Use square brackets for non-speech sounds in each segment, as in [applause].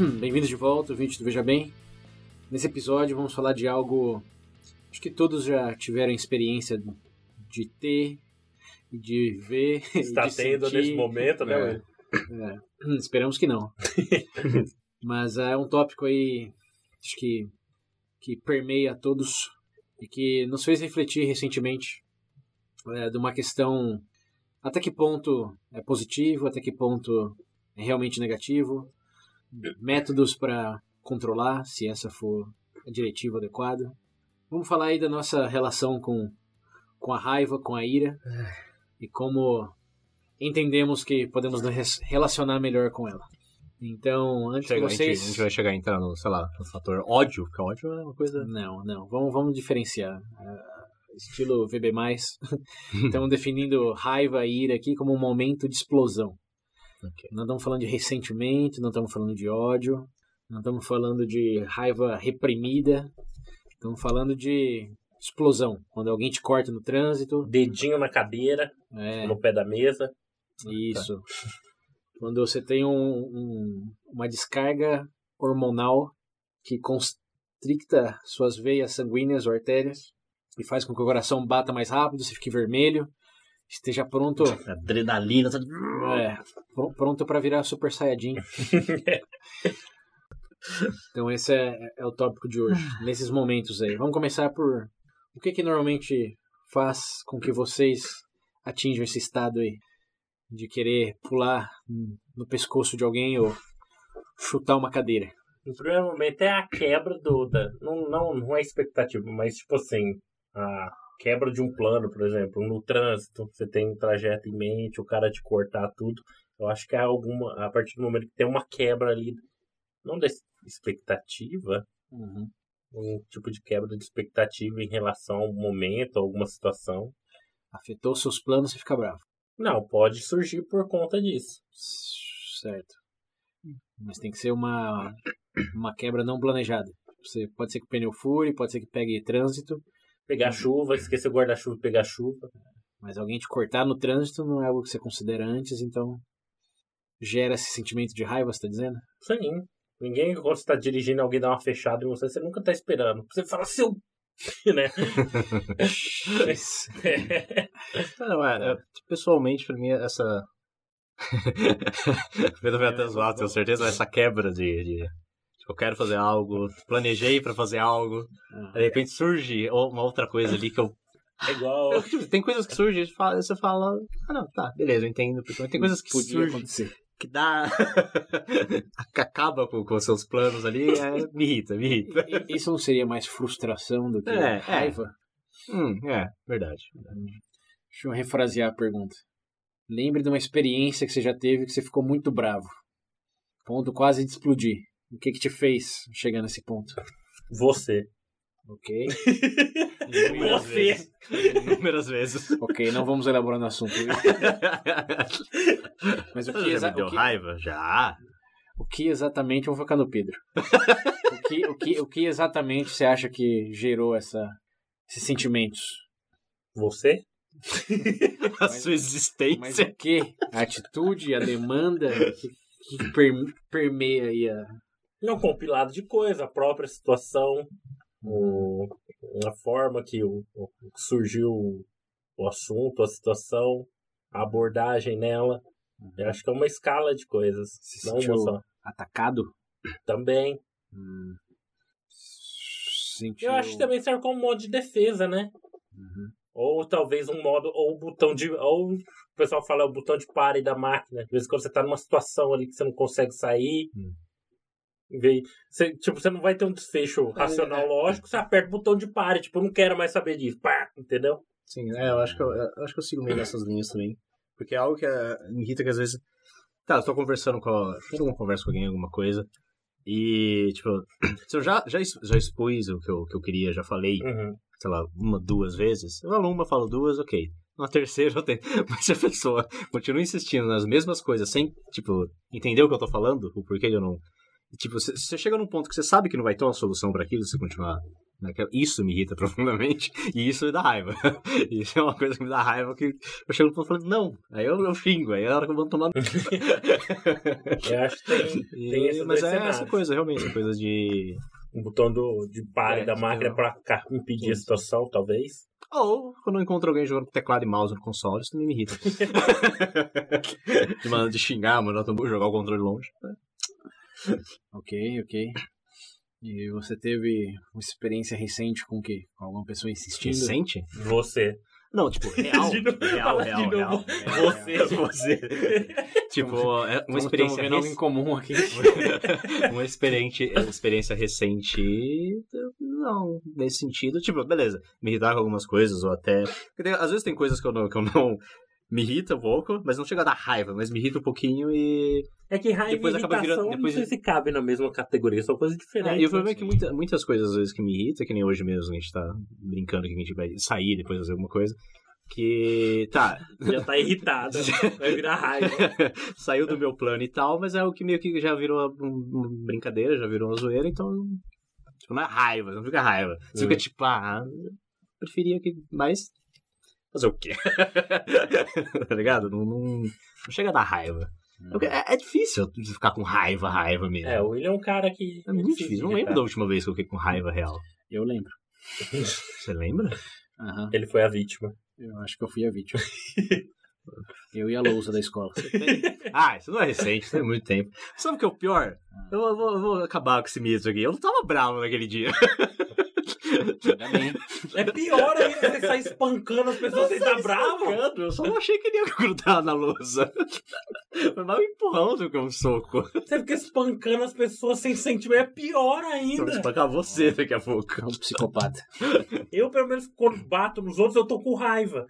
[clears throat] Bem-vindos de volta, ouvinte do Veja Bem. Nesse episódio vamos falar de algo acho que todos já tiveram experiência de ter, de ver, [laughs] Está de tendo sentir. nesse momento, né? É. É, [clears throat] esperamos que não. [laughs] Mas é um tópico aí, acho que, que permeia todos e que nos fez refletir recentemente é, de uma questão até que ponto é positivo, até que ponto é realmente negativo, métodos para controlar, se essa for a diretiva adequada. Vamos falar aí da nossa relação com, com a raiva, com a ira e como entendemos que podemos nos relacionar melhor com ela. Então, antes Chega, que a, gente, vocês... a gente vai chegar então no, sei lá, no fator ódio, porque ódio é uma coisa. Não, não. Vamos, vamos diferenciar. Ah, estilo VB+. [laughs] Estamos definindo raiva e ira aqui como um momento de explosão. Ok. Não estamos falando de ressentimento, não estamos falando de ódio, não estamos falando de raiva reprimida. Estamos falando de explosão. Quando alguém te corta no trânsito. Dedinho na cadeira, É, no pé da mesa. isso. Quando você tem um- um- uma descarga hormonal que constricta suas veias sanguíneas ou artérias e faz com que o coração bata mais rápido, você fique vermelho, esteja pronto, Adrenalina. tá- é, pr- pronto para virar Super Saiyajin. [laughs] Então esse é, é o tópico de hoje, nesses momentos aí. Vamos começar por o que que normalmente faz com que vocês atinjam esse estado aí de querer pular no pescoço de alguém ou chutar uma cadeira. No primeiro momento é a quebra do. Da, não, não, não é expectativa, mas tipo assim, a quebra de um plano, por exemplo, no trânsito, você tem um trajeto em mente, o cara te cortar tudo. Eu acho que é alguma. A partir do momento que tem uma quebra ali, não da expectativa, um tipo de quebra de expectativa em relação ao momento, a alguma situação. Afetou seus planos, você fica bravo. Não, pode surgir por conta disso. Certo. Mas tem que ser uma, uma quebra não planejada. Você, pode ser que o pneu fure, pode ser que pegue trânsito, Pegar chuva, esquecer o guarda-chuva e pegar chuva. mas alguém te cortar no trânsito não é algo que você considera antes, então gera esse sentimento de raiva, você tá dizendo? Sim. Ninguém, quando você tá dirigindo, alguém dá uma fechada em você, você nunca tá esperando. Você fala, seu. [laughs] né? [laughs] Não, é, é, pessoalmente, pra mim, essa. [laughs] Pedro vai até zoar, tenho certeza, essa quebra de. de- eu quero fazer algo, planejei pra fazer algo, Ah, de repente surge uma outra coisa ali que eu. É igual. Tipo, tem coisas que surgem, você fala, ah não, tá, beleza, eu entendo. porque Tem coisas que podia surgem acontecer. que dá. [laughs] que acaba com, com os seus planos ali, é, me irrita, me irrita. Isso não seria mais frustração do que É, é. raiva? Hum, é, verdade. Deixa eu refrasear a pergunta. Lembre de uma experiência que você já teve que você ficou muito bravo. Ponto quase de explodir. O que que te fez chegar nesse ponto? Você. Ok. [laughs] Inúmeras Você. vezes. Inúmeras vezes. Ok, não vamos elaborar no assunto. viu? [laughs] Mas o Você que, já exa- me deu o que- raiva? Já. o que exatamente. Vamos focar no Pedro. o, que, o, que, o que exatamente você acha que gerou essa, esses sentimentos? Você? [laughs] A Mas- sua existência. Mas o que? A atitude, a demanda que, que per- permeia aí a. É um compilado de coisa, a própria situação, o, a forma que o, o- surgiu o assunto, a situação, a abordagem nela. Eu acho que é uma escala de coisas. Se Não uma sentiu só. atacado? Também. Hum. Sentiu... Eu acho que também serve como modo de defesa, né? Uhum. Ou talvez um modo, ou o botão de. Ou o pessoal fala é o botão de pare da máquina. Às vezes quando você tá numa situação ali que você não consegue sair. Hum. Em vez- Você, tipo, você não vai ter um desfecho racional é. lógico, você aperta o botão de pare, tipo, eu não quero mais saber disso. Pá, entendeu? Sim, é, eu acho que eu, eu acho que eu sigo meio nessas linhas também. Porque é algo que é, me irrita que às vezes Tá, eu tô conversando com. A... Tendo uma conversa com alguém, alguma coisa. E, tipo, [clears throat] se eu já, já, já expus o que eu, que eu queria, já falei, Uhum. sei lá, uma, duas vezes. Eu falo uma, falo duas, ok. Na terceira eu tenho. [laughs] Mas se a pessoa continua insistindo nas mesmas coisas, sem, tipo, entender o que eu tô falando, o porquê eu não. Tipo, você chega num ponto que você sabe que não vai ter uma solução pra aquilo se você continuar. Isso me irrita [laughs] profundamente e isso me dá raiva. [laughs] Isso é uma coisa que me dá raiva que eu chego no ponto falando, não. Aí eu, eu xingo, aí é a hora que eu vou tomar. [laughs] Eu acho que tem, tem esses Mas é cenários. essa coisa, realmente, essa coisa de. Um botão do, de pare É, da máquina ca- impedir a situação, talvez. Ou quando eu encontro alguém jogando com teclado e mouse no console, isso também me irrita. de, mano, de xingar, mandar jogar o controle longe. Ok, ok. E você teve uma experiência recente com o quê? Com alguma pessoa insistindo? Recente? Você. Não, tipo, [laughs] real. De novo, real, real, de real. novo. Você, você. [laughs] tipo, é uma experiência tamo vendo algo em comum aqui. [laughs] uma experiente, experiência recente, não, nesse sentido. Tipo, beleza, me irritar com algumas coisas, ou até. porque às vezes tem coisas que eu não. Que eu não me irrita um pouco, mas não chega a dar raiva, mas me irrita um pouquinho e. É que raiva Depois e acaba virando- depois- não sei se cabe na mesma categoria, são coisas diferentes. É, e o problema é né? que muita- muitas coisas às vezes que me irritam, que nem hoje mesmo a gente tá brincando que a gente vai sair depois fazer alguma coisa. Que. Tá. Já tá irritado, [laughs] vai virar raiva. [laughs] Saiu do meu plano e tal, mas é o que meio que já virou uma, brincadeira, já virou uma zoeira, então. Tipo, não é raiva, não fica raiva. Você fica tipo, ah, eu preferia que. Mas. Fazer o quê? [laughs] tá ligado? Não, não, não chega a dar raiva. É, é difícil ficar com raiva, raiva mesmo. É, o William é um cara que. É muito difícil. Não lembro da última vez que eu fiquei com raiva real. Eu lembro. [laughs] Você lembra? Aham. Ele foi a vítima. Eu acho que eu fui a vítima. [laughs] eu e a lousa da escola. Ah, isso não é recente, isso tem muito tempo. Sabe o que é o pior? Eu vou, eu vou acabar com esse mito aqui. Eu não tava bravo naquele dia. Ainda bem. É pior ainda você sair espancando as pessoas sem estar bravo. Eu só não achei que ele ia grudar na lousa. Foi mais um empurrão do que um soco. Você fica espancando as pessoas sem sentimento. É pior Eu vou ainda. espancar você daqui a pouco. É um psicopata. Eu, pelo menos, quando bato nos outros, eu tô com raiva.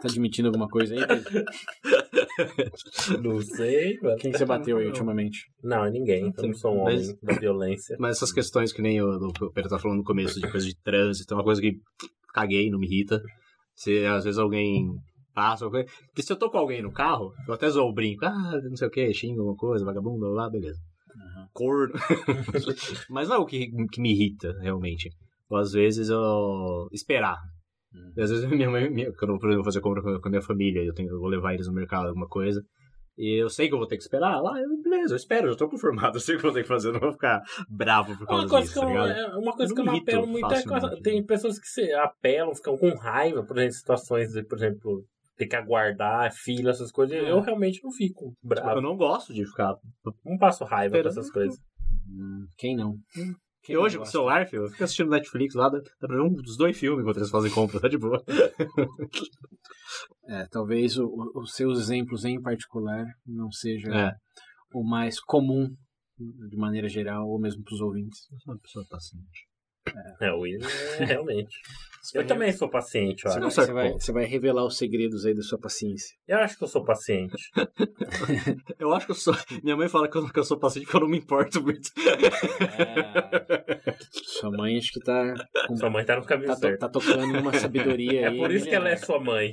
Tá admitindo alguma coisa aí? Pedro? [laughs] Não sei, mano. Quem você bateu aí ultimamente? Não, é ninguém. Eu não sou um Mas- homem da violência. [laughs] Mas essas questões que nem o, o Pedro tá falando no começo, de coisa de trânsito, é uma coisa que caguei, não me irrita. Se às vezes alguém passa, alguma coisa. Porque se eu tô com alguém no carro, eu até zoo o brinco, ah, não sei o que, xinga alguma coisa, vagabundo, blá, blá, beleza. Corno. [laughs] Mas não é o que, que me irrita, realmente. Ou às vezes eu. esperar. Hum. E às vezes minha mãe, minha, quando eu, por exemplo, vou fazer compra com com a minha família, eu, tenho, eu vou levar eles no mercado, alguma coisa. E eu sei que eu vou ter que esperar lá, eu, beleza, eu espero, eu tô conformado, [laughs] eu sei o que eu vou ter que fazer, eu não vou ficar bravo por causa Uma coisa, disso, que tá eu, é, uma coisa Eu que eu não apelo muito é coisa- tem pessoas que se apelam, ficam com raiva, por exemplo, situações de, por exemplo, ter que aguardar fila, essas coisas. É. Eu realmente não fico Eu bravo. não gosto de ficar. Não passo raiva Esperando. dessas coisas. Hum, Quem não? Quem E hoje, com o celular, filho, eu fico assistindo Netflix lá, dá, dá pra ver um dos dois filmes enquanto eles fazem compra, tá de boa. [laughs] É, talvez o- os seus exemplos em particular não seja É. o mais comum de maneira geral, ou mesmo para os ouvintes. Eu sou uma pessoa paciente. É, o William é realmente. [laughs] Eu também sou paciente, eu Você acho. você, vai, você vai revelar os segredos aí da sua paciência. Eu acho que eu sou paciente. [laughs] Eu acho que eu sou. Minha mãe fala que eu, que eu sou paciente porque eu não me importo muito. É, [laughs] sua mãe acho que tá, com- Sua mãe tá no caminho tá, to- certo. tá tocando numa sabedoria É aí. por isso que ela é sua mãe.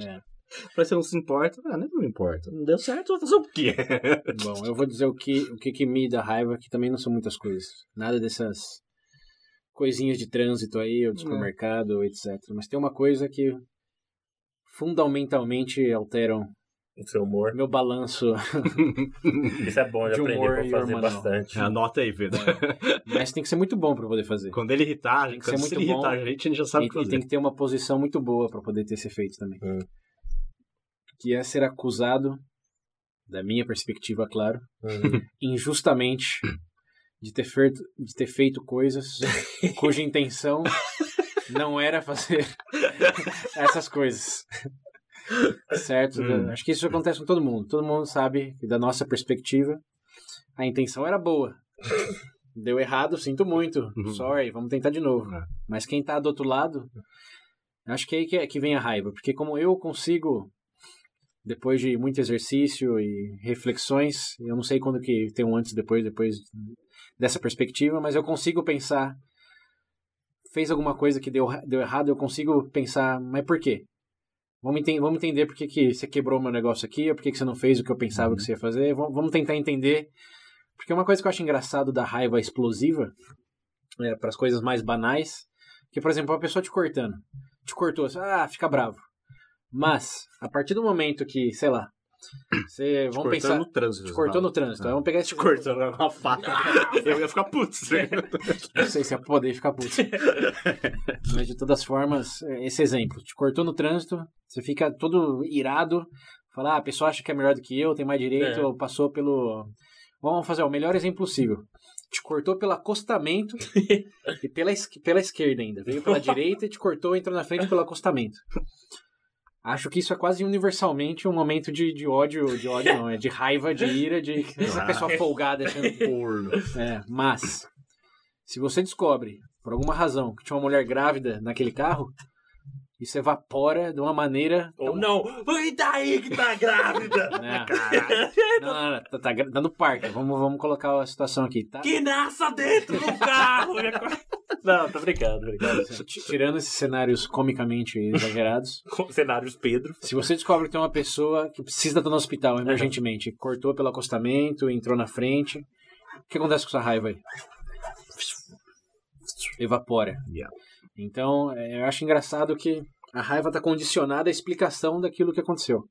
É. Mas você não se importa? Ah, nem não me importa. Não deu certo, vou fazer o quê? Bom, eu vou dizer o que, o que, que me dá raiva, que também não são muitas coisas. Nada dessas coisinhas de trânsito aí, ou de supermercado, etc. Mas tem uma coisa que fundamentalmente alteram O seu humor. meu balanço. [laughs] Isso é bom aprender humor pra e fazer bastante. Anota aí, Pedro. Mas tem que ser muito bom para poder fazer. Quando ele irritar, Tem que quando ser se muito ele bom. irritar a gente, já sabe o que E, e fazer. tem que ter uma posição muito boa para poder ter esse efeito também. Hum. Que é ser acusado, da minha perspectiva, claro, Hum. injustamente de ter feito, de ter feito coisas [laughs] cuja intenção não era fazer [laughs] essas coisas. Certo? Hum. Acho que isso acontece com todo mundo. Todo mundo sabe que, da nossa perspectiva, a intenção era boa. Deu errado, sinto muito. Uhum. Sorry, vamos tentar de novo. É. Mas quem tá do outro lado, acho que é aí que, é- que vem a raiva. Porque como eu consigo depois de muito exercício e reflexões, eu não sei quando que tem um antes depois, depois dessa perspectiva, mas eu consigo pensar, fez alguma coisa que deu, deu errado, eu consigo pensar, mas por quê? Vamos, enten vamos entender por que, que você quebrou meu negócio aqui, ou por que, que você não fez o que eu pensava uhum. que você ia fazer, vamos, vamos tentar entender, porque uma coisa que eu acho engraçado da raiva explosiva, é, para as coisas mais banais, que, por exemplo, uma pessoa te cortando, te cortou, ah, fica bravo. Mas, a partir do momento que, sei lá, você, vamos pensar. no trânsito. Te cortou no trânsito. Ah. Vamos pegar esse. Te cortou com uma [laughs] faca. eu ia ficar puto. [laughs] Não sei se ia poder ficar puto. [laughs] Mas de todas formas, esse exemplo. Te cortou no trânsito, você fica todo irado. Falar, ah, a pessoa acha que é melhor do que eu, tem mais direito, é. ou passou pelo. Vamos fazer o melhor exemplo possível. Te cortou pelo acostamento e pela, pela esquerda ainda. Veio pela direita e te cortou, entrou na frente pelo acostamento. Acho que isso é quase universalmente um momento de, de ódio, de ódio não, é de raiva, de ira, de [laughs] essa pessoa folgada achando porno. É, mas se você descobre, por alguma razão, que tinha uma mulher grávida naquele carro, isso evapora de uma maneira. Ou não, e daí que tá grávida? [laughs] É. Caralho. Não, não, não, tá, tá dando parque. Vamos, vamos colocar a situação aqui. Tá? Que nasça dentro do carro! [laughs] não, tô brincando, brincando. Tirando esses cenários comicamente exagerados. [laughs] cenários Pedro. Se você descobre que tem uma pessoa que precisa estar no hospital emergentemente, cortou pelo acostamento, entrou na frente, o que acontece com essa raiva aí? Evapora. Yeah. Então, é, eu acho engraçado que a raiva está condicionada à explicação daquilo que aconteceu.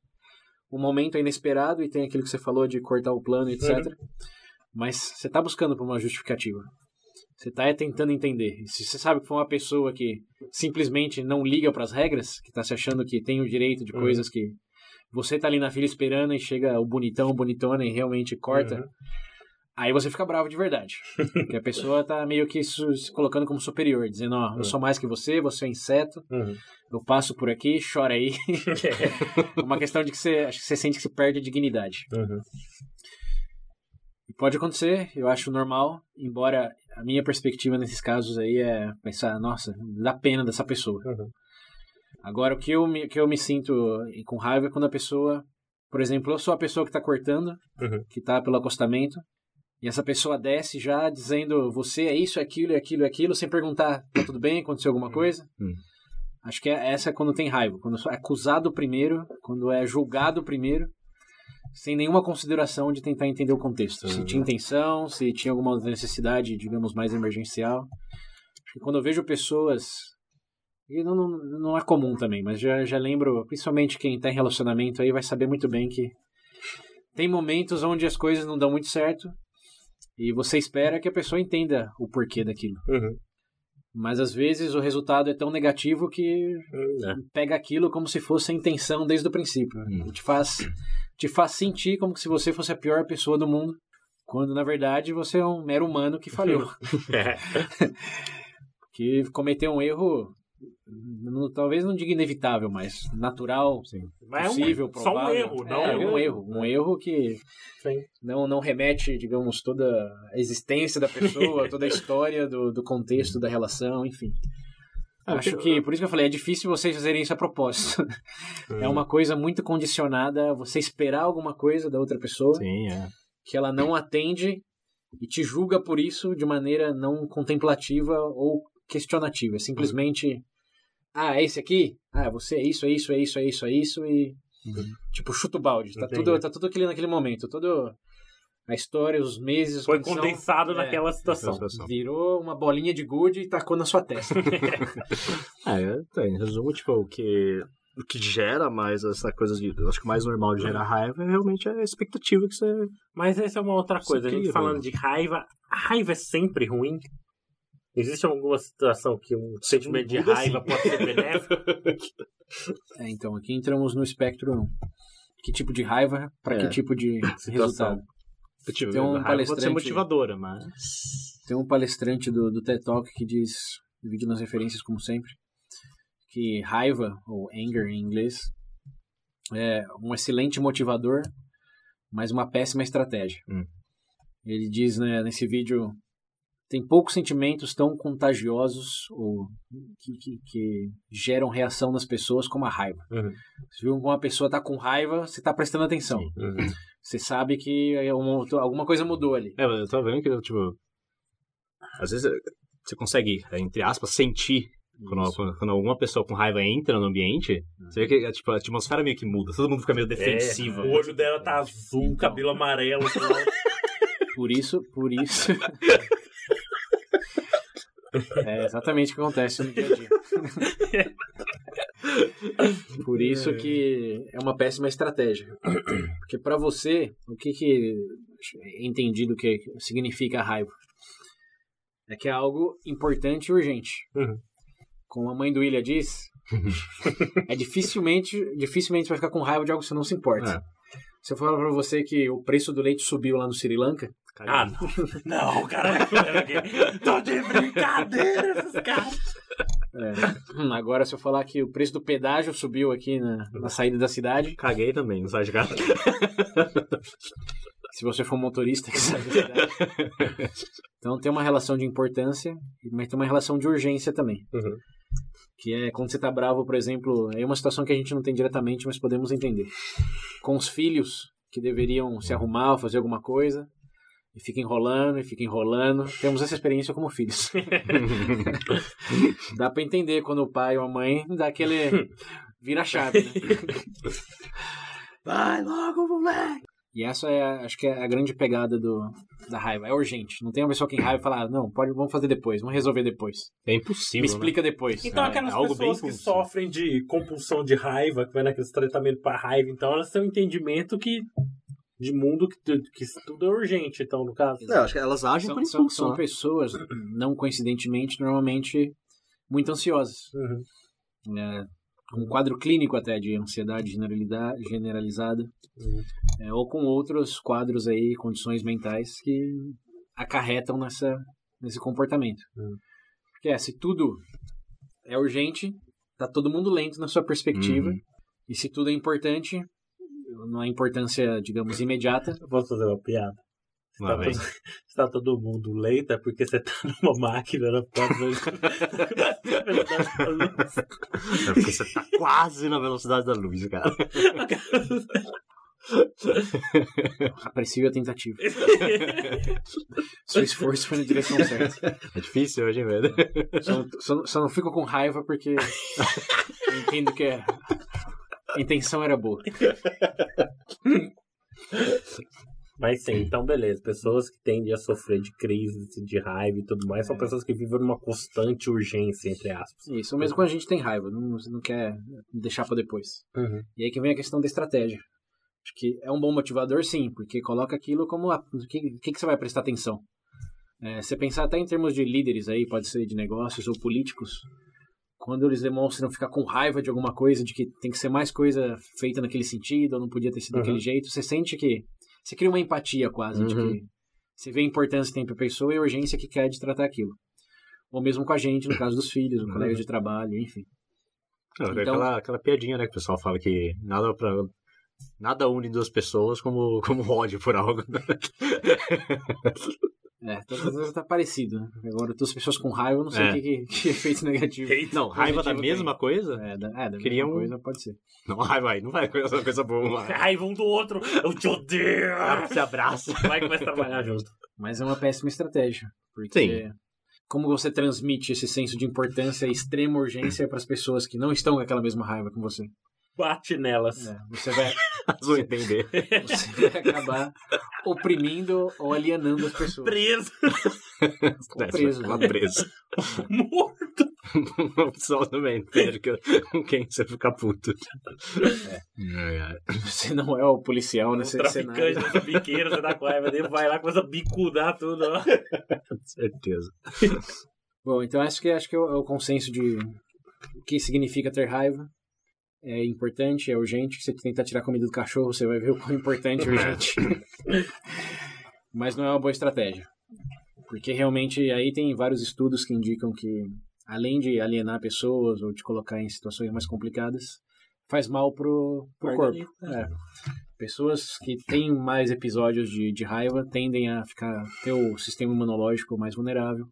O momento é inesperado e tem aquilo que você falou de cortar o plano, etc. Uhum. Mas você está buscando por uma justificativa. Você está tentando entender. E se você sabe que foi uma pessoa que simplesmente não liga para as regras, que está se achando que tem o direito de uhum. coisas que você está ali na fila esperando e chega o bonitão, bonitona e realmente corta. Uhum. Aí você fica bravo de verdade. [laughs] Porque a pessoa tá meio que se colocando como superior, dizendo, ó, eu sou mais que você, você é inseto, uhum. eu passo por aqui, chora aí. [laughs] é uma questão de que você, acho que você sente que se perde a dignidade. Uhum. E pode acontecer, eu acho normal, embora a minha perspectiva nesses casos aí é pensar, nossa, dá pena dessa pessoa. Uhum. Agora, o que eu, me, que eu me sinto com raiva é quando a pessoa, por exemplo, eu sou a pessoa que está cortando, uhum. que está pelo acostamento, e essa pessoa desce já dizendo você é isso, é aquilo, é aquilo, é aquilo, sem perguntar, tá tudo bem, aconteceu alguma coisa? Hum. Acho que é, essa é quando tem raiva, quando é acusado primeiro, quando é julgado primeiro, sem nenhuma consideração de tentar entender o contexto. Se tinha intenção, se tinha alguma necessidade, digamos, mais emergencial. Acho que quando eu vejo pessoas. E não, não, não é comum também, mas já, já lembro, principalmente quem está em relacionamento aí vai saber muito bem que tem momentos onde as coisas não dão muito certo e você espera que a pessoa entenda o porquê daquilo. Uhum. Mas às vezes o resultado é tão negativo que é. pega aquilo como se fosse a intenção desde o princípio. Uhum. Te faz te faz sentir como se você fosse a pior pessoa do mundo, quando na verdade você é um mero humano que falhou. [laughs] é. [laughs] que cometeu um erro talvez não diga inevitável, mas natural, sim, mas possível, é um, provável. Só um erro, não é, um erro, um erro que não não remete, digamos, toda a existência da pessoa, [laughs] toda a história do, do contexto da relação, enfim. Ah, Acho que, por isso que eu falei, é difícil vocês fazerem isso a propósito. Hum. É uma coisa muito condicionada, você esperar alguma coisa da outra pessoa, Sim, é. que ela não atende e te julga por isso de maneira não contemplativa ou questionativa. É simplesmente, ah, é esse aqui? Ah, você é isso, é isso, é isso, é isso, é isso, e. Uhum. Tipo, chuta o balde. Tá tudo, tá tudo aquilo naquele momento. Todo a história, os meses. Foi condensado é, naquela situação. Virou uma bolinha de gude e tacou na sua testa. [laughs] é, em resumo, tipo, o que, o que gera mais essa coisa de. Acho que o mais normal de gerar raiva é realmente a expectativa que você. Mas essa é uma outra coisa. A gente falando de raiva, a raiva é sempre ruim. Existe alguma situação que um sentimento de raiva assim. pode ser benéfico? [laughs] é, então, aqui entramos no espectro que tipo de raiva para é. que tipo de resultado. Tipo, tem um palestrante pode ser motivadora, mas tem um palestrante do, do TED Talk que diz, vídeo nas referências como sempre, que raiva ou anger em inglês é um excelente motivador, mas uma péssima estratégia. Hum. Ele diz né, nesse vídeo tem poucos sentimentos tão contagiosos ou que, que, que geram reação nas pessoas como a raiva. Uhum. Você viu uma pessoa tá com raiva, você tá prestando atenção. Uhum. Você sabe que é uma- alguma coisa mudou ali. É, mas eu tava vendo que, tipo. Às vezes você consegue, entre aspas, sentir quando, quando, quando alguma pessoa com raiva entra no ambiente. Você vê que tipo, a atmosfera meio que muda, todo mundo fica meio defensivo. É, o olho dela tá azul, Então. cabelo amarelo. Por isso, por isso. [laughs] É exatamente o que acontece no dia a dia. [laughs] Por isso que é uma péssima estratégia. Porque para você, o que que é entendido que significa raiva? É que é algo importante e urgente. Uhum. Como a mãe do William diz, é dificilmente, dificilmente você vai ficar com raiva de algo que você não se importa. É. Se eu falar pra você que o preço do leite subiu lá no Sri Lanka, ah, não. [laughs] Não, cara. Tô de brincadeira esses caras. É. Agora, se eu falar que o preço do pedágio subiu aqui na, na saída da cidade, Caguei também, não sai de casa. se você for motorista que sai da cidade. Então tem uma relação de importância, mas tem uma relação de urgência também. Uhum. Que é quando você tá bravo, por exemplo, é uma situação que a gente não tem diretamente, mas podemos entender. Com os filhos que deveriam se arrumar ou fazer alguma coisa, e fica enrolando, e fica enrolando. Temos essa experiência como filhos. [laughs] Dá pra entender quando o pai ou a mãe dá aquele vira-chave, né? Vai logo, moleque! E essa é, a- acho que é a grande pegada do, da raiva. É urgente. Não tem uma pessoa que em raiva e fala, ah, não, pode, vamos fazer depois, vamos resolver depois. É impossível. Me né? explica depois. Então, É, aquelas algo bem pessoas que sofrem de compulsão de raiva, que vai naqueles tratamentos para raiva, então elas têm um entendimento que de mundo que, que tudo é urgente, então, no caso. É, eu acho que elas agem são, por são, impulso. são né? pessoas, não coincidentemente, normalmente muito ansiosas. Uhum. com um quadro clínico até de ansiedade generalizada, Uhum. é, ou com outros quadros aí, condições mentais que acarretam nessa, nesse comportamento. Uhum. Porque é, se tudo é urgente, tá todo mundo lento na sua perspectiva, Uhum. e se tudo é importante, numa importância, digamos, imediata, Eu posso fazer uma piada? Lá Tá todo, [laughs] tá todo mundo lento, é porque você tá [laughs] numa máquina na [laughs] É porque você tá quase na velocidade da luz, cara. aprecio a tentativa. Seu esforço foi na direção certa. É difícil hoje, velho. Só, só- só não fico com raiva porque entendo que a intenção era boa. Mas sim, então beleza. Pessoas que tendem a sofrer de crise, de raiva e tudo mais, são É. pessoas que vivem numa constante urgência, entre aspas. Isso, mesmo quando a gente tem raiva, não, não quer deixar pra depois. Uhum. E aí que vem a questão da estratégia. Acho que é um bom motivador, sim, porque coloca aquilo como o que, que, que você vai prestar atenção. É, você pensar até em termos de líderes aí, pode ser de negócios ou políticos, quando eles demonstram ficar com raiva de alguma coisa, de que tem que ser mais coisa feita naquele sentido, ou não podia ter sido Uhum. daquele jeito, você sente que. Você cria uma empatia quase, de Uhum. que você vê a importância que tem pra pessoa e a urgência que quer de tratar aquilo. Ou mesmo com a gente, no caso dos filhos, o Uhum. colega de trabalho, enfim. Não, é Então- aquela, aquela piadinha, né, que o pessoal fala que nada pra... Nada une duas pessoas como, [laughs] como ódio por algo. [laughs] É, tá, tá, tá parecido, né? Agora, duas pessoas com raiva, eu não sei É. o que, que, que efeito negativo. Não, raiva da mesma coisa? É, da, é, da Queria mesma um- coisa, pode ser. Não, raiva aí, não vai ser uma coisa boa. Raiva um do outro, eu te odeio! Se abraça. Vai começar a trabalhar junto. Mas é uma péssima estratégia. Porque como você transmite esse senso de importância e extrema urgência para as pessoas que não estão com aquela mesma raiva que você? Bate nelas. É, você, vai, Vou entender. você vai acabar oprimindo ou alienando as pessoas. Preso, [laughs] Ou preso. Né? preso. morto. O pessoal também entende que com quem você fica puto. É. é. Você não é o policial O nesse traficante cenário. dessa biqueira, você dá com raiva dele, vai lá, começa a bicudar tudo. ó. Com certeza. Bom, então acho que acho que é o, é o consenso de o que significa ter raiva. É importante, é urgente. Você tentar tirar a comida do cachorro, você vai ver o quão importante e urgente. [laughs] Mas não é uma boa estratégia. Porque realmente aí tem vários estudos que indicam que, além de alienar pessoas ou te colocar em situações mais complicadas, faz mal pro, pro corpo. Organismo, né? É. Pessoas que têm mais episódios de, de raiva tendem a ficar ter o sistema imunológico mais vulnerável,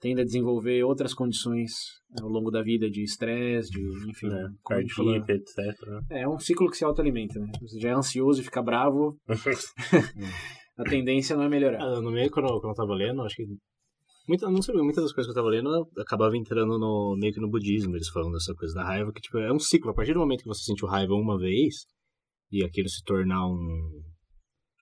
tendem a desenvolver outras condições ao longo da vida de estresse, de enfim, né? falou. Cardíaca, etc. né? É um ciclo que se autoalimenta, né? Você já é ansioso e fica bravo, [laughs] a tendência não é melhorar. Ah, no meio, quando, eu- quando eu tava lendo, acho que. Muita, não sei, muitas das coisas que eu tava lendo eu acabava entrando no, meio que no budismo, eles falando dessa coisa da raiva, que tipo, é um ciclo. A partir do momento que você sentiu raiva uma vez, e aquilo se tornar um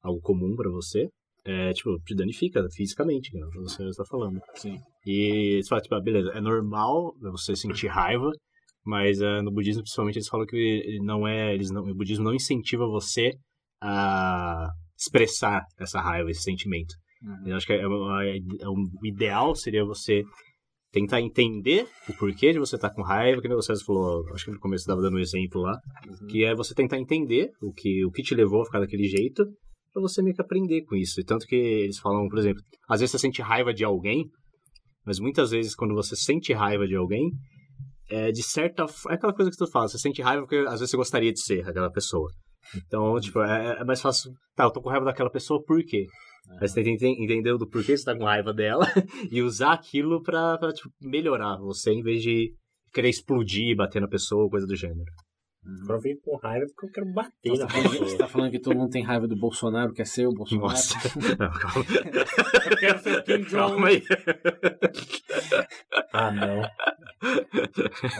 algo comum pra você, é, tipo, te danifica fisicamente, né, que você está falando. Sim. E você fala, tipo, ah, beleza, é normal você sentir raiva, mas eh, no budismo, principalmente, eles falam que não é. Eles não, o budismo não incentiva você a expressar essa raiva, esse sentimento. Uhum. Eu acho que é, é- é um- o ideal seria você tentar entender o porquê de você estar com raiva, que César falou, acho que no começo estava dando um exemplo lá, Uhum. que é você tentar entender o que, o que te levou a ficar daquele jeito, pra você meio que aprender com isso. E tanto que eles falam, por exemplo, às vezes você sente raiva de alguém, mas muitas vezes quando você sente raiva de alguém, é de certa forma, é aquela coisa que tu fala, você sente raiva porque às vezes você gostaria de ser aquela pessoa. Então, [laughs] tipo, é, é mais fácil, tá, eu tô com raiva daquela pessoa, por quê? Aí você tem que enten- entender do porquê você tá com raiva dela [laughs] e usar aquilo pra, pra tipo, melhorar você, em vez de querer explodir, bater na pessoa, coisa do gênero. Agora eu venho com raiva porque eu quero bater Então, na você, tá falando, você tá falando que todo mundo tem raiva do Bolsonaro, quer ser o Bolsonaro? Nossa. [laughs] Não, calma. Eu quero ser o Kim [laughs] Jong. calma aí. [laughs] Ah, não.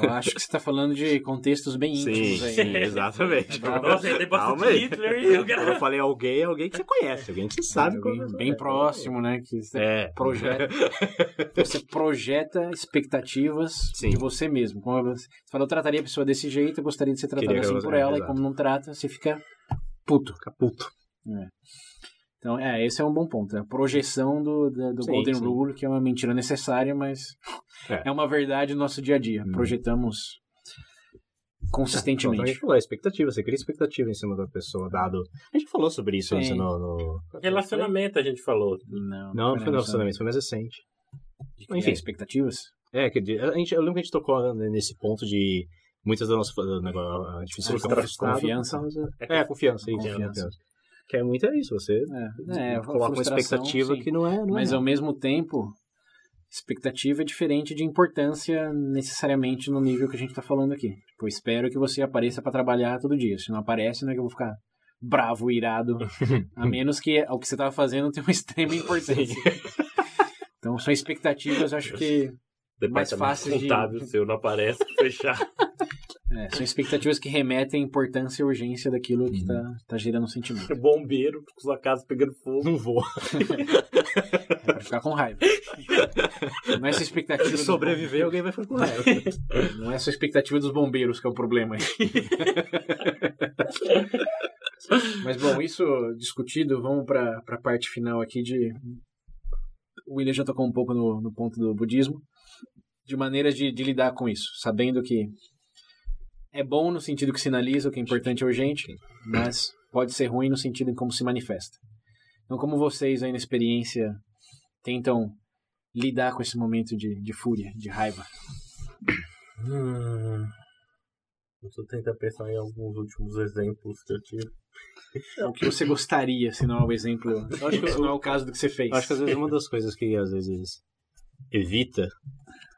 Eu acho que você tá falando de contextos bem Sim, íntimos aí. sim, exatamente. Nossa, tem Calma bastante aí. Hitler e eu Quando eu quero... falei alguém, é alguém que você conhece, alguém que você sabe. Alguém bem próximo, né? Que você É. projeta, você projeta expectativas Sim. de você mesmo. Você você fala, eu trataria a pessoa desse jeito, eu gostaria de ser tratado assim por é, ela, e como não trata, você fica puto. Fica puto. Então, é, esse é um bom ponto. É a projeção do, da- do Sim, Golden sim. Rule, que é uma mentira necessária, mas É. é, uma verdade no nosso dia a dia. Hum. Projetamos Então, a consistentemente. gente falou, é expectativa, você cria expectativa em cima da pessoa, dado. A gente falou sobre isso antes no. no... Relacionamento, a gente falou. Não, Não, não foi no relacionamento, foi mais recente. de Enfim. expectativas. É, a gente, eu lembro que a gente tocou né, nesse ponto de muitas das nossas. negócio, a gente frustrado confiança. causa- É, confiança, isso. Confiança. confiança. Que é muito é isso, você É, é, coloca uma expectativa sim. que não é. Não Mas é. ao mesmo tempo, expectativa é diferente de importância necessariamente no nível que a gente tá falando aqui. Tipo, espero que você apareça para trabalhar todo dia. Se não aparece, não é que eu vou ficar bravo, irado, a [laughs] menos que o que você tava fazendo tenha uma extrema importância. Então são expectativas, acho que Mais Departamento fáceis de- contábil seu não aparece, fechar. É, são expectativas que remetem à importância e urgência daquilo que tá, tá gerando sentimento. [laughs] Bombeiro com sua casa pegando fogo. Não vou. É pra ficar com raiva. Não é essa expectativa Se sobreviver, alguém vai ficar com raiva. bombeiros- [laughs] Não é essa expectativa dos bombeiros que é o problema aí. [laughs] Mas bom, isso discutido, vamos para a parte final aqui de. O William já tocou um pouco no, no ponto do budismo, de maneiras de, de lidar com isso, sabendo que é bom no sentido que sinaliza o que é importante e urgente, mas pode ser ruim no sentido em como se manifesta. Então, como vocês aí na experiência tentam lidar com esse momento de, de fúria, de raiva? Hum. Eu tô tentando pensar em alguns últimos exemplos que eu tive. O que você gostaria, se não é o exemplo, acho que não é o caso do que você fez. Acho que às vezes uma das coisas que às vezes evita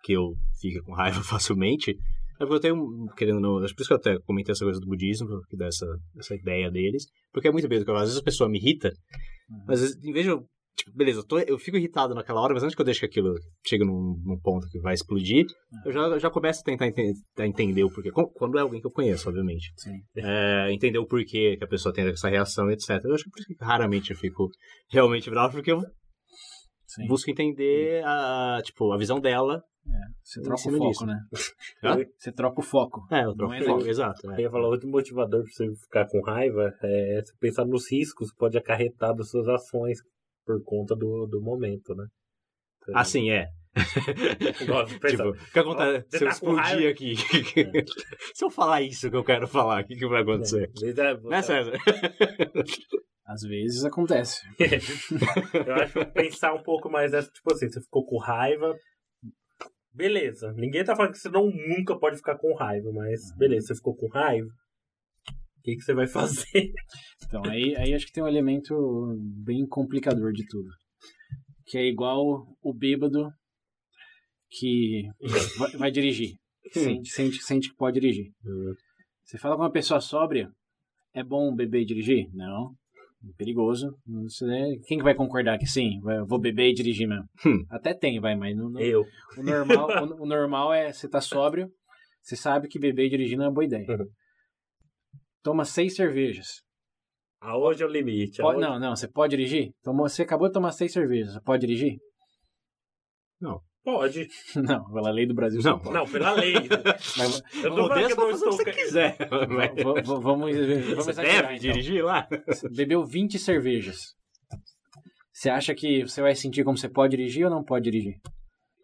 que eu fique com raiva [laughs] facilmente é porque eu tenho, querendo, não, acho por isso que eu até comentei essa coisa do budismo, que dá essa, essa ideia deles, porque é muito bem, porque às vezes a pessoa me irrita, mas às vezes, em vez de eu, tipo, beleza, eu, tô, eu fico irritado naquela hora, mas antes que eu deixe que aquilo chegue num, num ponto que vai explodir, eu já, já começo a tentar ente- entender o porquê, quando é alguém que eu conheço, obviamente. Sim. É, entender o porquê que a pessoa tem essa reação, etc. Eu acho que por isso que raramente eu fico realmente bravo, porque eu Sim. busco entender a, tipo, a visão dela. Você troca o foco, disso. né? [laughs] Hã? Você troca o foco. É, eu troco é foco, legal. exato. Eu É. ia falar, outro motivador pra você ficar com raiva é você pensar nos riscos que pode acarretar das suas ações por conta do, do momento, né? Assim, é. [laughs] Gosto. Tipo, o que acontece se eu tá explodir aqui? [laughs] se eu falar isso que eu quero falar, o que, que vai acontecer? Né, César? Às vezes acontece. Eu acho que pensar um pouco mais dessa, tipo assim, você ficou com raiva. Beleza. Ninguém tá falando que você não nunca pode ficar com raiva, mas beleza, você ficou com raiva. O que, que você vai fazer? [laughs] Então, aí, aí acho que tem um elemento bem complicador de tudo. Que é igual o bêbado que vai, [laughs] vai dirigir. Sente, sente, sente que pode dirigir. Hum. Você fala com uma pessoa sóbria, é bom beber e dirigir? Não. Perigoso. Quem que vai concordar que sim? Vou beber e dirigir mesmo. Hum. Até tem, vai, mas não, não- Eu. o, normal, [laughs] o, o normal é você tá sóbrio, você sabe que beber e dirigir não é boa ideia. Uhum. Toma seis cervejas. Aonde é o limite? Pode- não, não, você pode dirigir? Tomou, você acabou de tomar seis cervejas, você pode dirigir? Pode. [laughs] Não, pela lei do Brasil Não. pode. Não, pela lei. [laughs] Mas, Eu tô falando que eu estou... você quiser. [laughs] v- v- vamos, vamos Você deve então. dirigir lá? Bebeu 20 cervejas. Você acha que você vai sentir como você pode dirigir ou não pode dirigir?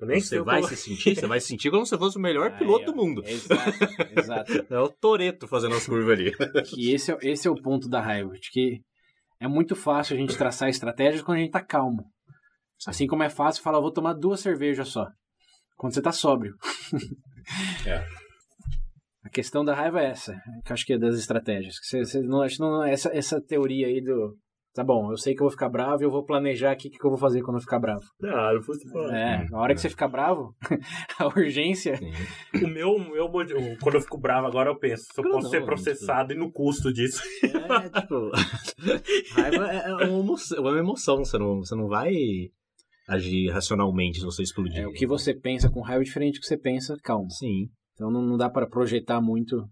Eu nem Você sei vai como- se sentir, você vai se sentir como se fosse o melhor Aí, piloto ó. do mundo. Exato, exato. É o Toreto fazendo as curvas ali. que esse é, esse é o ponto da raiva, de que é muito fácil a gente traçar estratégias quando a gente tá calmo. Assim como é fácil falar, vou tomar duas cervejas só. Quando você tá sóbrio. [laughs] É. A questão da raiva é essa, que eu acho que é das estratégias. Você, você não, acho não, essa, essa teoria aí do. Tá bom, eu sei que eu vou ficar bravo e eu vou planejar aqui o que, que eu vou fazer quando eu ficar bravo. Ah, eu fosse falar. É, na hora que você ficar bravo, [laughs] a urgência. O meu, o meu, o- quando eu fico bravo agora, eu penso, se eu posso não, ser processado e no custo disso. É, tipo. [laughs] Raiva é é uma emoção, é uma emoção. Você não, você não vai agir racionalmente se você explodir. É, o que você pensa com raiva é diferente do que você pensa calmo. Sim. Então não, não dá para projetar muito.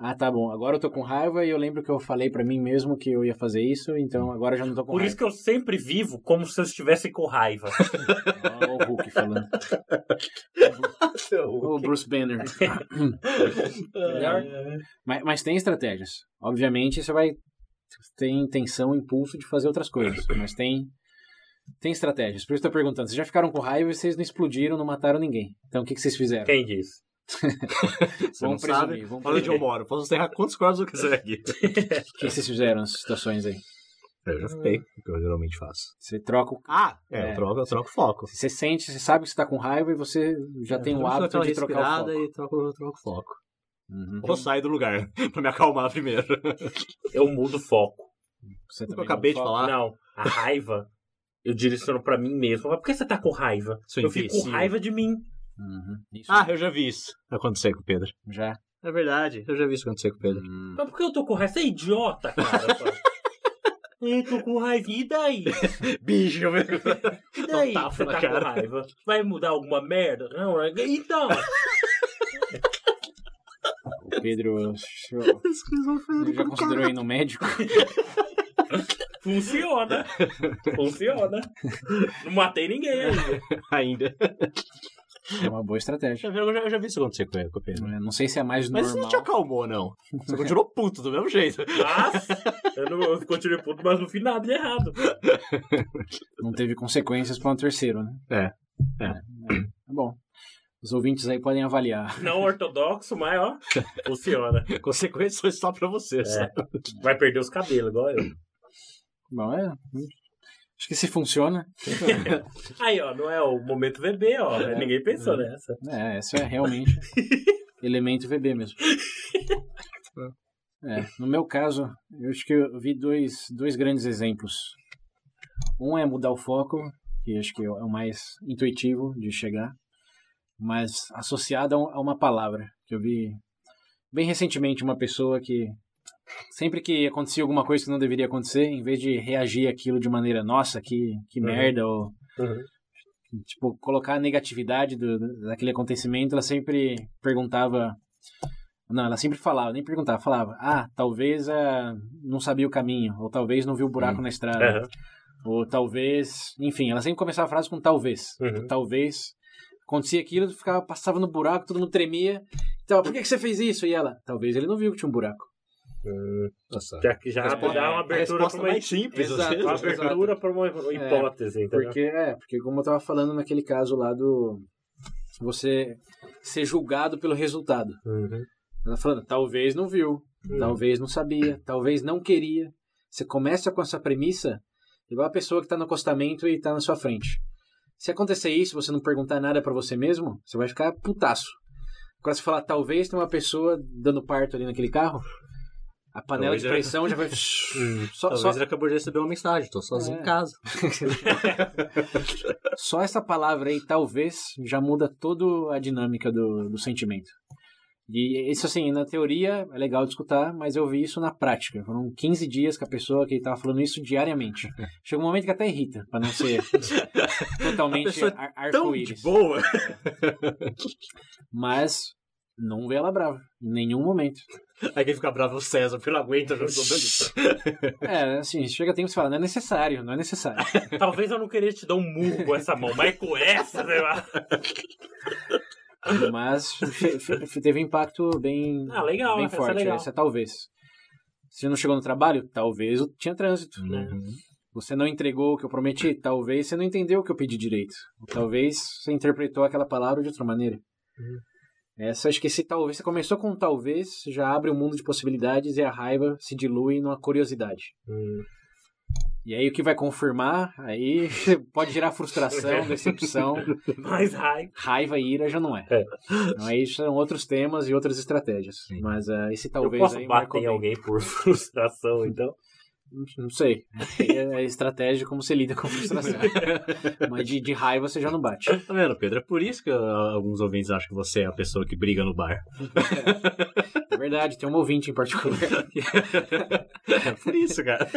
Ah, tá bom, agora eu tô com raiva e eu lembro que eu falei pra mim mesmo que eu ia fazer isso, então agora eu já não tô com Por raiva. isso que eu sempre vivo como se eu estivesse com raiva. [laughs] Ó, o Hulk falando. o Bruce Banner. Melhor. [laughs] Mas, mas tem estratégias. Obviamente você vai ter intenção, impulso de fazer outras coisas, mas tem tem estratégias. Por isso eu tô perguntando, vocês já ficaram com raiva e vocês não explodiram, não mataram ninguém. Então o que, que vocês fizeram? Quem disse? [laughs] Vamos presumir, sabe. vamos Olha onde eu moro. Posso enterrar quantos quadros eu quiser aqui. [laughs] O que que vocês fizeram nessas situações aí? Eu já fiquei, o que eu geralmente faço. Você troca o Ah, é, É. eu troco, eu troco foco. Você sente, você sabe que você tá com raiva e você já tem Eu o hábito de trocar o foco. e troco, eu troco foco. Uhum. Ou saio do lugar, [laughs] pra me acalmar primeiro. Eu mudo o foco. Você Eu também acabei não de falar. Não, a raiva eu direciono pra mim mesmo. Mas por que você tá com raiva? Seu eu fico com raiva de mim. Uhum. Isso Ah, eu já vi isso acontecer com o Pedro. já. É verdade, eu já vi isso acontecer com o Pedro. Hum. Mas por que eu tô com raiva? Você é idiota, cara. [laughs] Eu tô com raiva. E daí? [laughs] Bicho, meu. E daí que você tá cara. com raiva? Vai mudar alguma merda? Não, é- então. O Pedro eu- já considerou ir no médico? [laughs] Funciona. Funciona. Não matei ninguém ainda. [laughs] Ainda. É uma boa estratégia. Eu já, eu já vi isso acontecer com, com o Pedro. É, Não sei se é mais Mas isso não normal. te acalmou, não. Você continuou puto do mesmo jeito. Mas eu, não, eu continuei puto, mas não fiz nada de errado. Não teve consequências para um terceiro, né? É. É. é. Tá bom. Os ouvintes aí podem avaliar. Não ortodoxo, mas ó, funciona. Consequências foi só pra você, sabe? Vai perder os cabelos, igual eu. Bom, é. Acho que se funciona. [laughs] Aí, ó, não é o momento VB, ó. Ninguém pensou nessa. É, esse é realmente [laughs] elemento VB mesmo. É, no meu caso, eu acho que eu vi dois, dois grandes exemplos. Um é mudar o foco, que acho que é o mais intuitivo de chegar, mas associado a a uma palavra, que eu vi bem recentemente uma pessoa que sempre que acontecia alguma coisa que não deveria acontecer, em vez de reagir aquilo de maneira, nossa, que, que Uhum. merda, ou Uhum. tipo, colocar a negatividade do, daquele acontecimento, ela sempre perguntava. Não, ela sempre falava, nem perguntava, falava, ah, talvez ah, não sabia o caminho, ou talvez não viu o buraco Hum. na estrada, ou talvez. Enfim, ela sempre começava a frase com talvez. Uhum. Talvez. Acontecia aquilo, ficava, passava no buraco, todo mundo tremia. Então, por que, que você fez isso? E ela, talvez ele não viu que tinha um buraco. Nossa. Já que já Resposta- dá uma A abertura pra uma, mais simples, Exato. uma abertura pra uma [laughs] hipótese, entendeu? Porque, é, porque como eu tava falando naquele caso lá do. Você ser julgado pelo resultado. Uhum. Ela falando, talvez não viu, Hum. talvez não sabia, talvez não queria. Você começa com essa premissa, igual a pessoa que está no acostamento e está na sua frente. Se acontecer isso, você não perguntar nada para você mesmo, você vai ficar putaço. Agora você falar, talvez tem uma pessoa dando parto ali naquele carro, A panela Talvez de é- pressão já vai. [laughs] só, Talvez só, ele acabou de receber uma mensagem, tô sozinho É. em casa. [laughs] só essa palavra aí, talvez, já muda toda a dinâmica do, do sentimento. E isso, assim, na teoria é legal de escutar, mas eu vi isso na prática. Foram 15 dias com a pessoa que estava falando isso diariamente. [laughs] Chega um momento que até irrita, para não ser totalmente ar- arco-íris. boa. Mas não vê ela brava, em nenhum momento. Aí quem fica bravo é o César, porque não aguenta. já É, assim, chega tempo que você fala, não é necessário, não é necessário. [laughs] Talvez eu não queria te dar um murro com essa mão, mas com essa, sei lá. Mas teve um impacto bem, Ah, legal, bem essa é forte. legal. Essa é talvez. Você não chegou no trabalho? Talvez eu tinha trânsito. Uhum. Você não entregou o que eu prometi? Talvez você não entendeu o que eu pedi direito. Ou Talvez você interpretou aquela palavra de outra maneira. Uhum. Essa, acho que esse talvez, você começou com talvez, já abre um mundo de possibilidades e a raiva se dilui numa curiosidade. Hum. E aí o que vai confirmar, aí [laughs] pode gerar frustração, decepção, [laughs] Mais raiva. raiva e ira já não é. É. Então aí são outros temas e outras estratégias. Sim. Mas ah, esse Eu talvez posso aí bater em alguém por [laughs] frustração, então. Não- sei. É a estratégia de como você lida com frustração. [laughs] Mas de, de raiva você já não bate. Tá vendo, Pedro? É por isso que ah, alguns ouvintes acham que você é a pessoa que briga no bar. É verdade, tem um ouvinte em particular. É por isso, cara.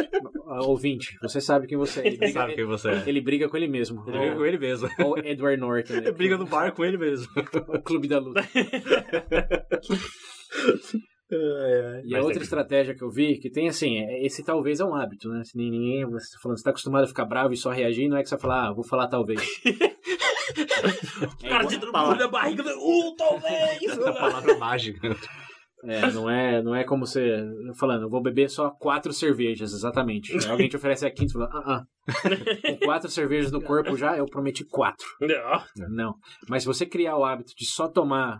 Ah, ouvinte, você sabe quem você é. Ele briga, Sabe quem você é. ele briga com ele mesmo. Ele briga com ele mesmo. Ou Edward Norton. Né? Ele briga no bar com ele mesmo. O clube da luta. [laughs] E a outra é- estratégia que eu vi, que tem assim, é- esse talvez é um hábito, né? Se ninguém, você tá falando, você tá acostumado a ficar bravo e só reagir, não é que você vai falar, ah, vou falar talvez. O [laughs] [laughs] cara te dando barulho na barriga. Uh, talvez! A palavra mágica. É, não é, não é como você falando, eu vou beber só quatro cervejas, exatamente. Aí alguém te oferece a quinta e fala, ah, ah. Com quatro cervejas no corpo já, eu prometi quatro. Não. Não. Mas se você criar o hábito de só tomar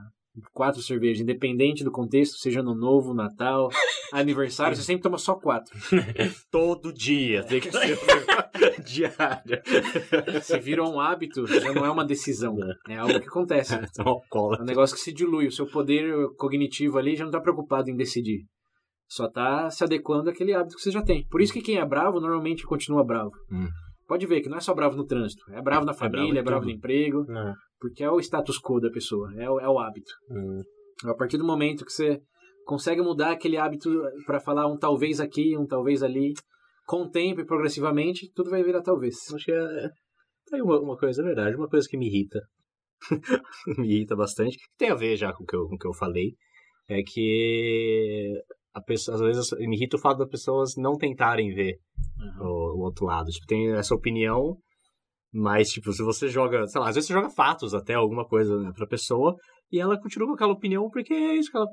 quatro cervejas, independente do contexto, seja no novo, Natal, [laughs] aniversário, você sempre toma só quatro. [laughs] Todo dia. Tem que ser [laughs] diária. Se vira um hábito, já não é uma decisão. É algo que acontece. É um. É um negócio que se dilui. O seu poder cognitivo ali já não está preocupado em decidir. Só está se adequando àquele hábito que você já tem. Por isso que quem é bravo normalmente continua bravo. Hum. Pode ver que não é só bravo no trânsito. É bravo na bravo família, é bravo tudo. no emprego. Não. Porque é o status quo da pessoa. É, o- é o hábito. Hum. A partir do momento que você consegue mudar aquele hábito para falar um talvez aqui, um talvez ali, com o tempo e progressivamente, tudo vai virar talvez. Acho que é. Tem uma, uma coisa, é verdade, uma coisa que me irrita. [laughs] me irrita bastante. Tem a ver já com o que eu, com o que eu falei. É que pessoa, às vezes me irrita o fato das pessoas não tentarem ver o, o outro lado. Tipo, tem essa opinião, mas, tipo, se você joga, sei lá, às vezes você joga fatos até, alguma coisa né, pra pessoa, e ela continua com aquela opinião porque é isso que ela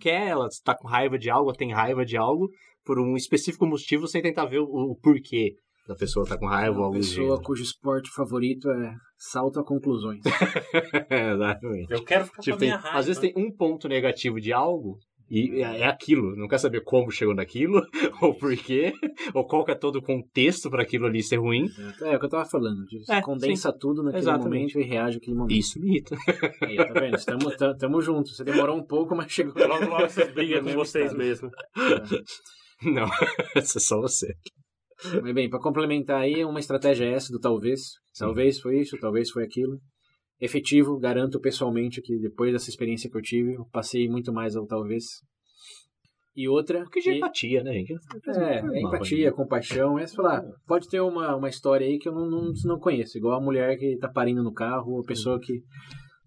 quer, ela tá com raiva de algo, ela tem raiva de algo, por um específico motivo, sem tentar ver o, o porquê da pessoa tá com raiva ou Uma algo pessoa gênero. cujo esporte favorito é salto a conclusões. [laughs] Exatamente. Eu quero ficar Tipo, com a tem- minha raiva. às vezes tem um ponto negativo de algo e é é aquilo. Não quer saber como chegou naquilo, [laughs] ou por quê, ou qual que é todo o contexto para aquilo ali ser ruim. É o que eu tava falando. É, condensa tudo naquele Exatamente. momento e reage àquele momento. Isso me irrita. Aí, tá vendo? Estamos tam- tamo juntos. Você demorou um pouco, mas chegou. Logo, logo [laughs] vocês brigam com vocês estado. mesmo. Não, [laughs] isso é só você. Mas bem, para complementar aí, uma estratégia é essa do talvez. Talvez foi isso, talvez foi aquilo. Efetivo, garanto pessoalmente que depois dessa experiência que eu tive, eu passei muito mais ao talvez. E outra. Porque de que- empatia, né, gente? É, é empatia, compaixão. É falar, pode ter uma, uma história aí que eu não, não, não conheço. Igual a mulher que tá parindo no carro, ou a pessoa que.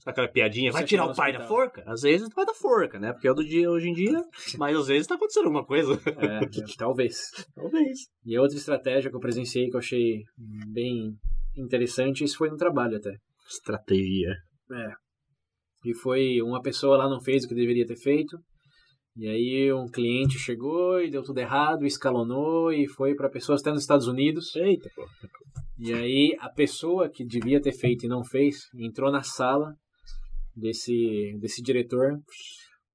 Aquela piadinha? Vai tirar o pai da forca? Às vezes vai da forca, né? Porque é do dia hoje em dia, [laughs] mas às vezes tá acontecendo alguma coisa. É, é, talvez. [laughs] Talvez. E outra estratégia que eu presenciei que eu achei bem interessante, isso foi no trabalho até. Estratégia. É. E foi uma pessoa lá não fez o que deveria ter feito. E aí um cliente chegou e deu tudo errado, escalonou e foi para pessoas até nos Estados Unidos. Eita, pô. E aí a pessoa que devia ter feito e não fez entrou na sala desse desse diretor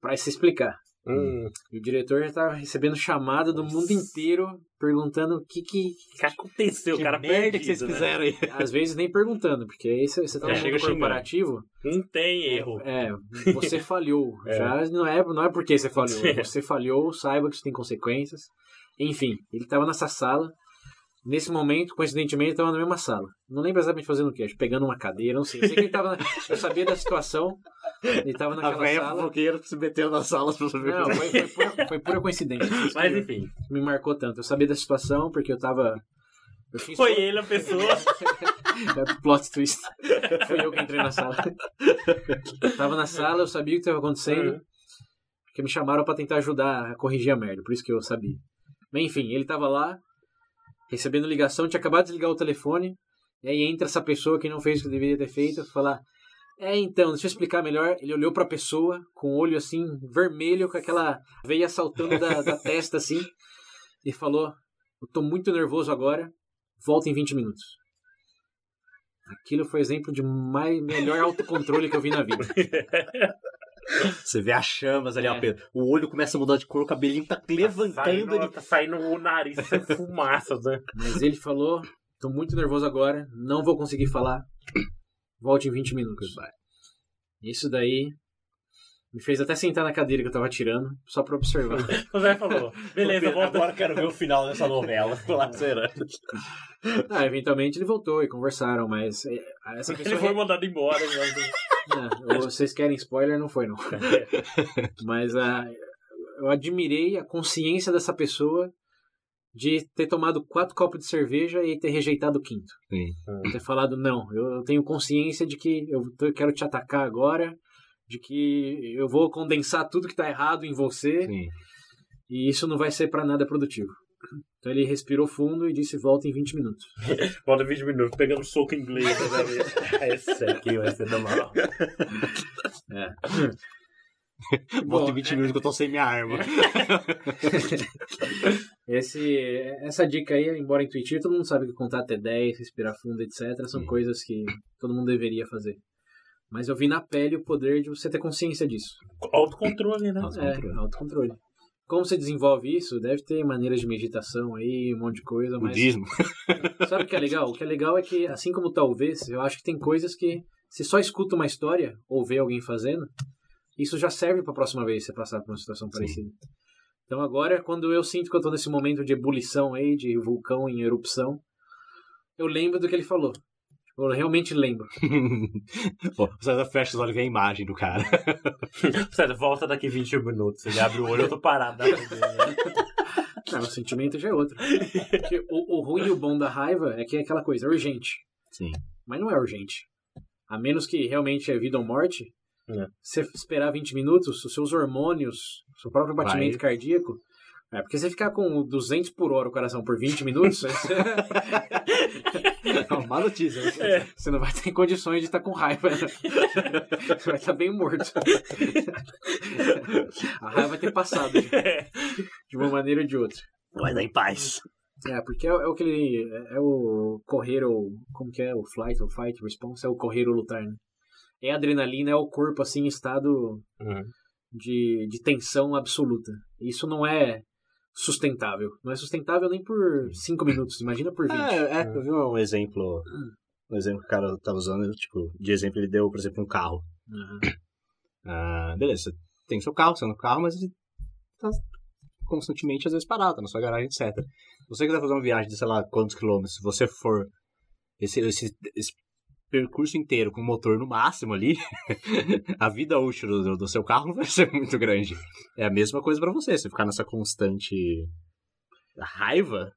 para se explicar. Hum, E o diretor já tava recebendo chamada do mundo inteiro perguntando o que que. que aconteceu? Que o cara merda que vocês né? fizeram aí. Às vezes nem perguntando, porque aí você, você tá É, no corporativo. Não tem erro. É, você [laughs] falhou. É. Já não é, não é porque você falhou. [laughs] Você falhou, saiba que isso tem consequências. Enfim, ele tava nessa sala. Nesse momento, coincidentemente, ele tava na mesma sala. Não lembro exatamente fazendo o que pegando uma cadeira, não sei. Eu sei que ele tava. na- Eu sabia da situação. Ele tava A naquela velha sala. fofoqueira se meteu nas salas pra saber. Não, foi, foi, pura, foi pura coincidência. Mas que enfim, me marcou tanto. Eu sabia da situação porque eu tava. Eu fiz foi ele a pessoa. [laughs] É plot twist. Fui eu que entrei na sala. Eu tava na sala, eu sabia o que estava acontecendo. Uhum. Porque me chamaram pra tentar ajudar a corrigir a merda, por isso que eu sabia. Mas enfim, ele tava lá, recebendo ligação, tinha acabado de desligar o telefone. E aí entra essa pessoa que não fez o que deveria ter feito, falar. É, então, deixa eu explicar melhor. Ele olhou pra pessoa, com o olho assim, vermelho, com aquela veia saltando da, da [laughs] testa assim, e falou: Eu tô muito nervoso agora, volta em 20 minutos. Aquilo foi exemplo de mais, melhor autocontrole que eu vi na vida. [laughs] Você vê as chamas ali, É. ó, Pedro. O olho começa a mudar de cor, o cabelinho tá levantando. Tá saindo, ele- tá saindo o nariz, sai fumaça, né? Mas ele falou: tô muito nervoso agora, não vou conseguir falar. Volte em 20 minutos. Isso daí me fez até sentar na cadeira que eu tava tirando, só pra observar. [laughs] O Zé falou, [laughs] beleza, volta. Agora quero ver o final dessa novela. Tô lá ah, eventualmente ele voltou e conversaram, mas é, essa Ele pessoa. foi mandado embora. né? [laughs] Não, vocês querem spoiler? Não foi, não. Mas ah, eu admirei a consciência dessa pessoa de ter tomado quatro copos de cerveja e ter rejeitado o quinto. Sim. Ter falado, não, eu tenho consciência de que eu quero te atacar agora, de que eu vou condensar tudo que tá errado em você Sim. e isso não vai ser pra nada produtivo. Então ele respirou fundo e disse, volta em 20 minutos. [laughs] Volta 20 minutos, pegando soco em inglês. Né? [laughs] Esse aqui vai ser da mal. [laughs] É. Volta Bom, em 20 minutos que eu tô sem minha arma. [laughs] Esse, essa dica aí, embora intuitiva, todo mundo sabe que contar até 10, respirar fundo, etc., são Sim. coisas que todo mundo deveria fazer. Mas eu vi na pele o poder de você ter consciência disso. Autocontrole, né? Autocontrole. É, autocontrole. Como você desenvolve isso? Deve ter maneiras de meditação aí, um monte de coisa, mas Budismo. [laughs] sabe o que é legal? O que é legal é que, assim como talvez, eu acho que tem coisas que, se só escuta uma história ou vê alguém fazendo, isso já serve para a próxima vez você passar por uma situação Sim. parecida. Então agora, quando eu sinto que eu tô nesse momento de ebulição aí, de vulcão em erupção, eu lembro do que ele falou. Eu realmente lembro. [laughs] Pô, você fecha os olhos e vê a imagem do cara. [laughs] Sério, volta daqui 20 minutos. Ele abre o olho, eu tô parado. dele. [laughs] Não, o sentimento já é outro. Porque o, o ruim e o bom da raiva é que é aquela coisa, é urgente. Sim. Mas não é urgente. A menos que realmente é vida ou morte, É. você esperar 20 minutos, os seus hormônios, seu próprio batimento Vai. cardíaco. É, porque você ficar com 200 por hora o coração por 20 minutos, [laughs] É uma má notícia. É. você não vai ter condições de estar com raiva. né? Você vai estar bem morto. A raiva vai ter passado já, É. de uma maneira ou de outra. Vai dar em paz. É, porque é, é o que ele. É, é o correr ou. Como que é? O flight ou fight response? É o correr ou lutar, né? É adrenalina, é o corpo assim em estado Uhum. de, de tensão absoluta. Isso não é sustentável. Não é sustentável nem por 5 minutos, imagina por 20. É, é, eu vi um exemplo. Um exemplo que o cara tava usando, tipo, de exemplo, ele deu, por exemplo, um carro. Aham. [clears throat] Ah, beleza, você tem seu carro, você anda no carro, mas ele tá constantemente, às vezes, parado, tá na sua garagem, etc. Se você quiser fazer uma viagem de, sei lá, quantos quilômetros, se você for esse, esse, esse percurso inteiro com o motor no máximo ali, [laughs] a vida útil do, do seu carro não [laughs] vai ser muito grande. É a mesma coisa pra você, você ficar nessa constante raiva,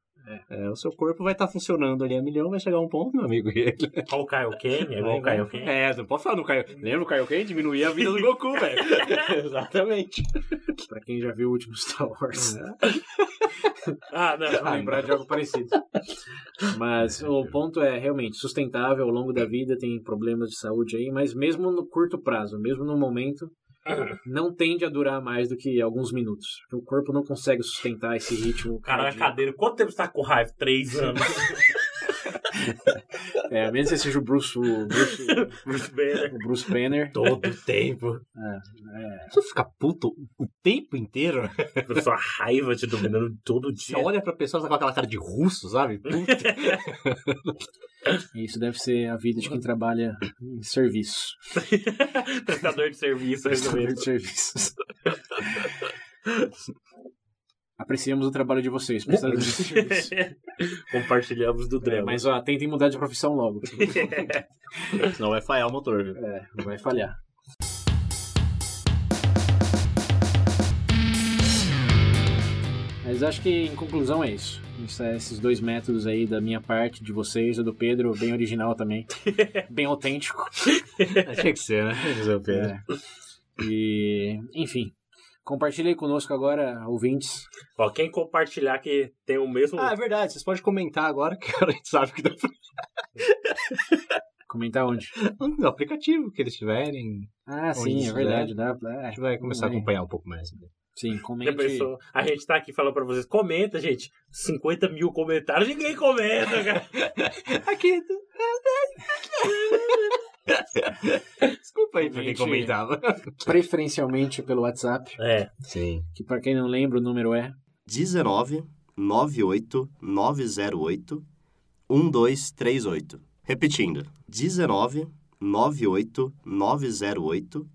é, o seu corpo vai estar funcionando ali a milhão, vai chegar um ponto, meu amigo, [laughs] e ele Igual o Kaioken, é igual o Kaioken. é, não pode falar no Kaio. Lembra o Kaioken? Diminuir a vida do Goku, [laughs] velho. [laughs] Exatamente. Pra quem já viu o último Star Wars, Ah, não. vai lembrar de algo parecido. Mas o ponto é realmente sustentável ao longo da vida, tem problemas de saúde aí, mas mesmo no curto prazo, mesmo no momento, [laughs] não tende a durar mais do que alguns minutos. O corpo não consegue sustentar esse ritmo. Caralho, cardíaco. cadeira. Quanto tempo você tá com raiva? Três [laughs] anos. [laughs] É, a menos que seja o Bruce, o Bruce, Bruce Banner. o Bruce Banner. Todo tempo. É, Você fica puto o tempo inteiro. A sua raiva te dominando todo Você dia. olha pra pessoa tá com aquela cara de russo, sabe? Puta. Isso deve ser a vida de quem trabalha em serviço. [laughs] Prestador de serviço, Prestador resumindo. de serviços. Apreciamos o trabalho de vocês, prestadores de serviço. [laughs] Compartilhamos do É, drama. mas ó, tentem mudar de profissão logo. [laughs] Senão vai falhar o motor, viu? É, vai falhar. Mas acho que em conclusão é isso. Isso é esses dois métodos aí da minha parte, de vocês, e do Pedro, bem original também. [laughs] bem autêntico. Tinha que ser, né? O Pedro. É. E, enfim. Compartilhe aí conosco agora, ouvintes. Ó, quem compartilhar que tem o mesmo. Ah, é verdade. Vocês podem comentar agora, [laughs] que agora a gente sabe que dá pra... [laughs] Comentar onde? [laughs] No aplicativo que eles tiverem. Ah, sim, é verdade. Dá, é, A gente vai começar a acompanhar um pouco mais. Sim, Já comente. pensou? A gente tá aqui falando pra vocês, comenta, gente. 50 mil comentários, ninguém comenta, cara. [laughs] Aqui. [laughs] Desculpa aí pra quem Gente. comentava. Preferencialmente pelo WhatsApp, É, Sim. que pra quem não lembra, o número é 19 98 908 1238. Repetindo. 19 98 908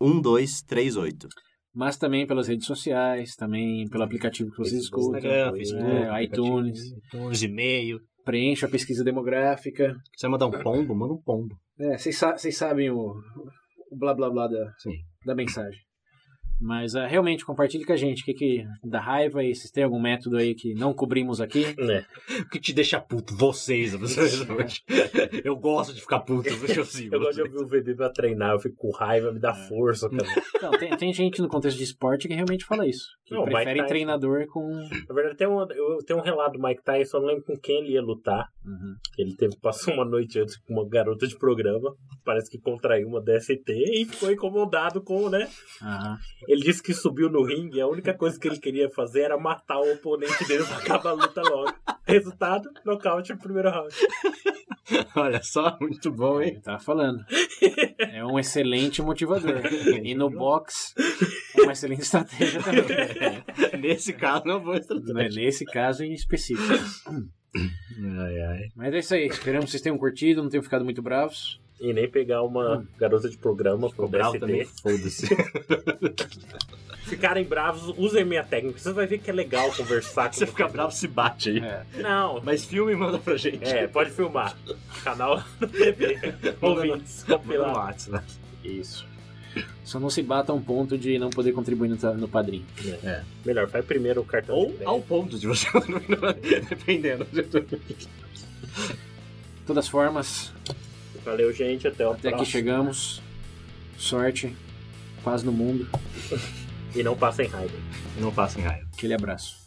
1238. mas também pelas redes sociais, também pelo aplicativo que vocês escutam, Instagram, é, Facebook, iTunes, iTunes, e-mail. preencha a pesquisa demográfica. Você mandar um pombo, manda um pombo. É, vocês sa- vocês sabem o, o blá blá blá da, Sim. da mensagem. Mas ah, realmente, compartilhe com a gente o que, que dá raiva e se tem algum método aí que não cobrimos aqui. né? O que te deixa puto? Vocês, vocês. [laughs] Eu gosto de ficar puto, eu sigo. Eu gosto de ouvir o VB pra treinar, eu fico com raiva, me dá força, cara. Não, tem, tem gente no contexto de esporte que realmente fala isso. Que Não, prefere Tyson. treinador com. Na verdade, tem um, eu tenho um relato do Mike Tyson, eu não lembro com quem ele ia lutar. Uhum. Ele teve, passou uma noite antes com uma garota de programa, parece que contraiu uma DST e ficou incomodado com, né? Aham. Ele disse que subiu no ringue e a única coisa que ele queria fazer era matar o oponente dele pra acabar a luta logo. Resultado, nocaute no primeiro round. [laughs] Olha só, muito bom, hein? Tava falando. É um excelente motivador. E no [laughs] box, é uma excelente estratégia também. [laughs] Nesse caso, não vou Né, estratégia. Nesse caso em específico. Ai, ai. Mas é isso aí. Esperamos que vocês tenham curtido, não tenham ficado muito bravos. E nem pegar uma garota de programa com Bravo DST. também, foda-se. [laughs] Ficarem bravos, usem minha técnica. Você vai ver que é legal conversar com Você fica bravo, se bate aí. É. Não, Mas filme e manda pra gente. é, pode filmar. Canal [laughs] do TV. Ouvintes, Manda no compilar. WhatsApp, né? Isso. Só não se bata a um ponto de não poder contribuir no, no padrinho. Melhor, faz primeiro o cartão. Ou ao ponto de você. [laughs] Dependendo. De todas formas, Valeu, gente. Até o até aqui chegamos. Sorte, paz no mundo. [laughs] E não passem raiva. Não passem raiva. Aquele abraço.